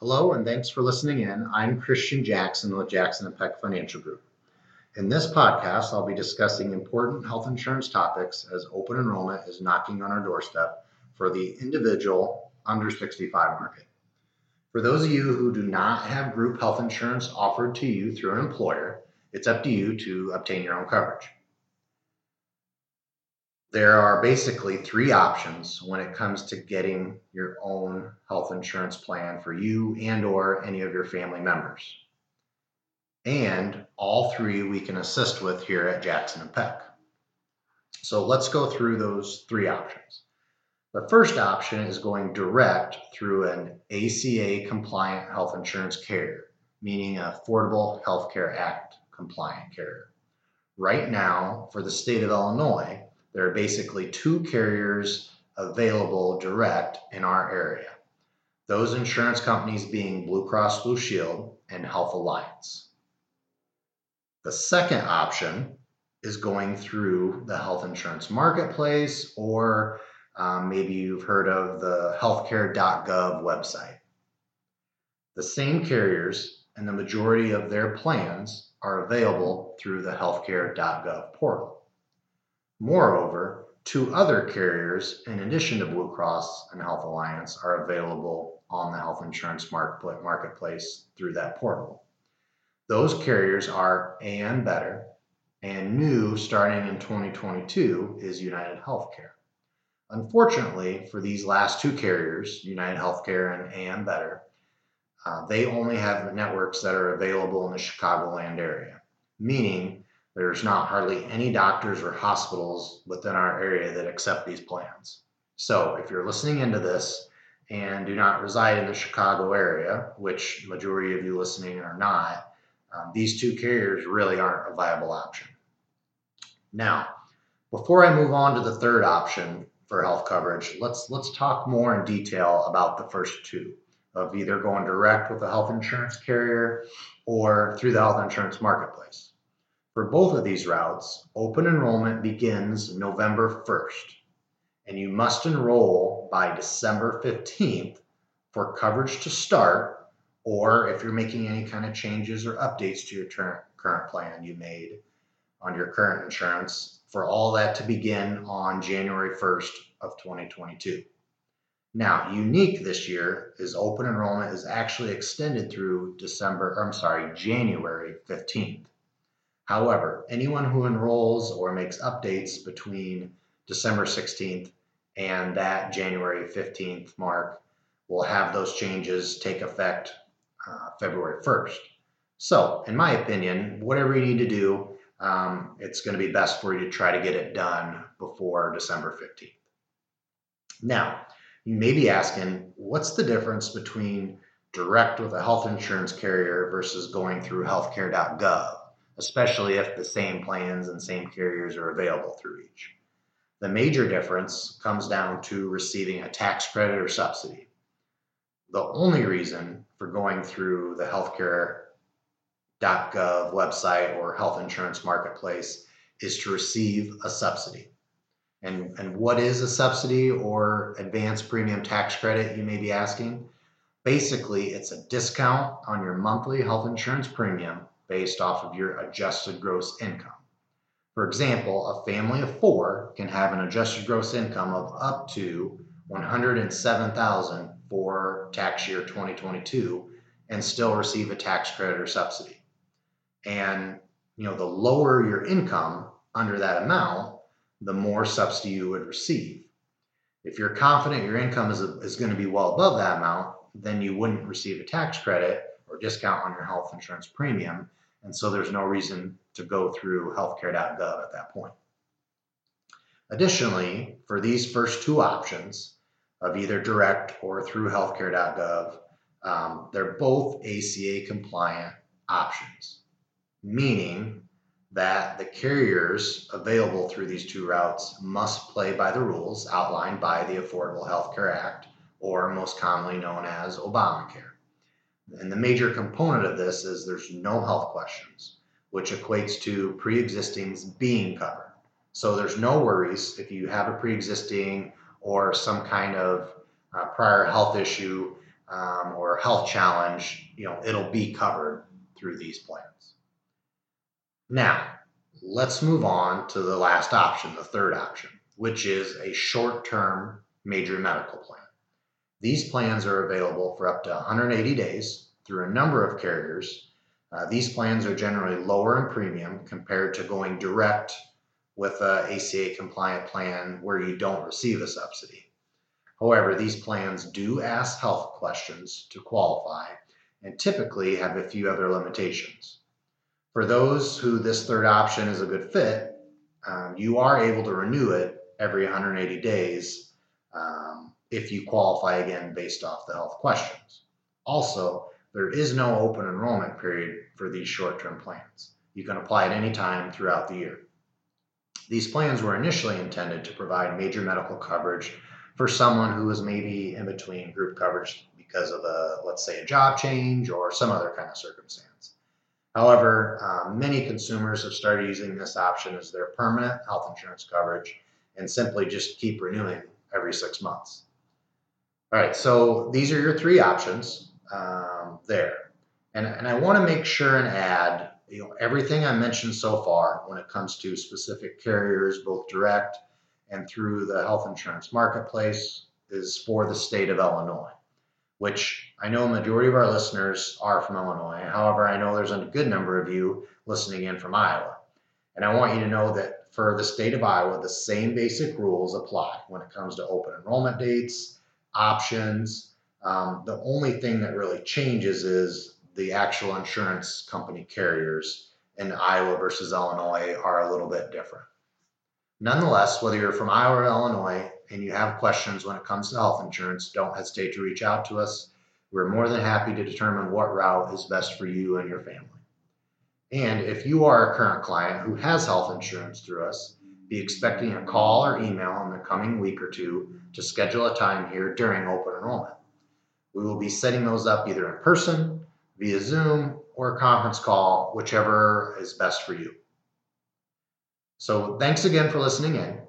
Hello, and thanks for listening in. I'm Christian Jackson with Jackson and Peck Financial Group. In this podcast, I'll be discussing important health insurance topics as open enrollment is knocking on our doorstep for the individual under 65 market. For those of you who do not have group health insurance offered to you through an employer, it's up to you to obtain your own coverage. There are basically three options when it comes to getting your own health insurance plan for you and or any of your family members. And all three we can assist with here at Jackson and Peck. So let's go through those three options. The first option is going direct through an ACA compliant health insurance carrier, meaning Affordable Health Care Act compliant carrier. Right now, for the state of Illinois, there are basically two carriers available direct in our area. Those insurance companies being Blue Cross Blue Shield and Health Alliance. The second option is going through the health insurance marketplace, or um, maybe you've heard of the healthcare.gov website. The same carriers and the majority of their plans are available through the healthcare.gov portal. Moreover, two other carriers, in addition to Blue Cross and Health Alliance, are available on the health insurance marketplace through that portal. Those carriers are Ambetter, and new starting in 2022 is United Healthcare. Unfortunately, for these last two carriers, United Healthcare and Ambetter, uh, they only have networks that are available in the Chicagoland area, meaning there's not hardly any doctors or hospitals within our area that accept these plans. So if you're listening into this and do not reside in the Chicago area, which majority of you listening are not, um, these two carriers really aren't a viable option. Now, before I move on to the third option for health coverage, let's let's talk more in detail about the first two of either going direct with a health insurance carrier or through the health insurance marketplace. For both of these routes, open enrollment begins November 1st, and you must enroll by December 15th for coverage to start, or if you're making any kind of changes or updates to your ter- current plan you made on your current insurance, for all that to begin on January 1st of 2022. Now, unique this year is open enrollment is actually extended through December, I'm sorry, January 15th. However, anyone who enrolls or makes updates between December 16th and that January 15th mark will have those changes take effect uh, February 1st. So, in my opinion, whatever you need to do, um, it's going to be best for you to try to get it done before December 15th. Now, you may be asking, what's the difference between direct with a health insurance carrier versus going through healthcare.gov? Especially if the same plans and same carriers are available through each. The major difference comes down to receiving a tax credit or subsidy. The only reason for going through the healthcare.gov website or health insurance marketplace is to receive a subsidy. And, and what is a subsidy or advanced premium tax credit, you may be asking? Basically, it's a discount on your monthly health insurance premium based off of your adjusted gross income. For example, a family of four can have an adjusted gross income of up to 107,000 for tax year 2022 and still receive a tax credit or subsidy. And you know, the lower your income under that amount, the more subsidy you would receive. If you're confident your income is, is going to be well above that amount, then you wouldn't receive a tax credit or discount on your health insurance premium. And so there's no reason to go through healthcare.gov at that point. Additionally, for these first two options of either direct or through healthcare.gov, um, they're both ACA compliant options, meaning that the carriers available through these two routes must play by the rules outlined by the Affordable Health Care Act, or most commonly known as Obamacare. And the major component of this is there's no health questions, which equates to pre existings being covered. So there's no worries if you have a pre existing or some kind of uh, prior health issue. um, or health challenge, you know, it'll be covered through these plans. Now, let's move on to the last option, the third option, which is a short term major medical plan. These plans are available for up to 180 days through a number of carriers. Uh, these plans are generally lower in premium compared to going direct with a ACA compliant plan where you don't receive a subsidy. However, these plans do ask health questions to qualify and typically have a few other limitations. For those who this third option is a good fit, um, you are able to renew it every 180 days um, if you qualify again based off the health questions. Also, there is no open enrollment period for these short term plans. You can apply at any time throughout the year. These plans were initially intended to provide major medical coverage for someone who is maybe in between group coverage because of a, let's say, a job change or some other kind of circumstance. However, um, many consumers have started using this option as their permanent health insurance coverage and simply just keep renewing every six months. All right, so these are your three options um, there. And, and I want to make sure and add you know everything I mentioned so far when it comes to specific carriers, both direct and through the health insurance marketplace, is for the state of Illinois, which I know a majority of our listeners are from Illinois. However, I know there's a good number of you listening in from Iowa. And I want you to know that for the state of Iowa, the same basic rules apply when it comes to open enrollment dates, options. Um, the only thing that really changes is the actual insurance company carriers in Iowa versus Illinois are a little bit different. Nonetheless, whether you're from Iowa or Illinois and you have questions when it comes to health insurance, don't hesitate to reach out to us. We're more than happy to determine what route is best for you and your family. And if you are a current client who has health insurance through us, be expecting a call or email in the coming week or two to schedule a time here during open enrollment. We will be setting those up either in person, via Zoom, or a conference call, whichever is best for you. So thanks again for listening in.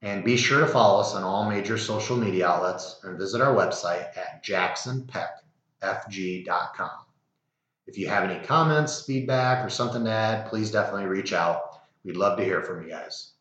And be sure to follow us on all major social media outlets and visit our website at jacksonpeckfg.com. If you have any comments, feedback, or something to add, please definitely reach out. We'd love to hear from you guys.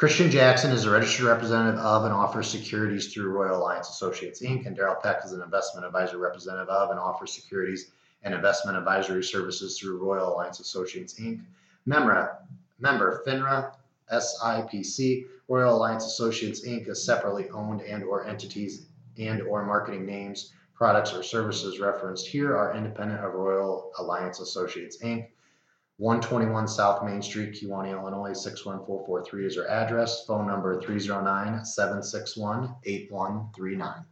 Christian Jackson is a registered representative of and offers securities through Royal Alliance Associates Inc. And Daryl Peck is an investment advisor representative of and offers securities and investment advisory services through Royal Alliance Associates Inc. Member, member FINRA SIPC. Royal Alliance Associates Inc. is separately owned and or entities and or marketing names, products or services referenced here are independent of Royal Alliance Associates Inc. 121 South Main Street, Kewanee, Illinois 61443 is our address. Phone number 309 761 8139.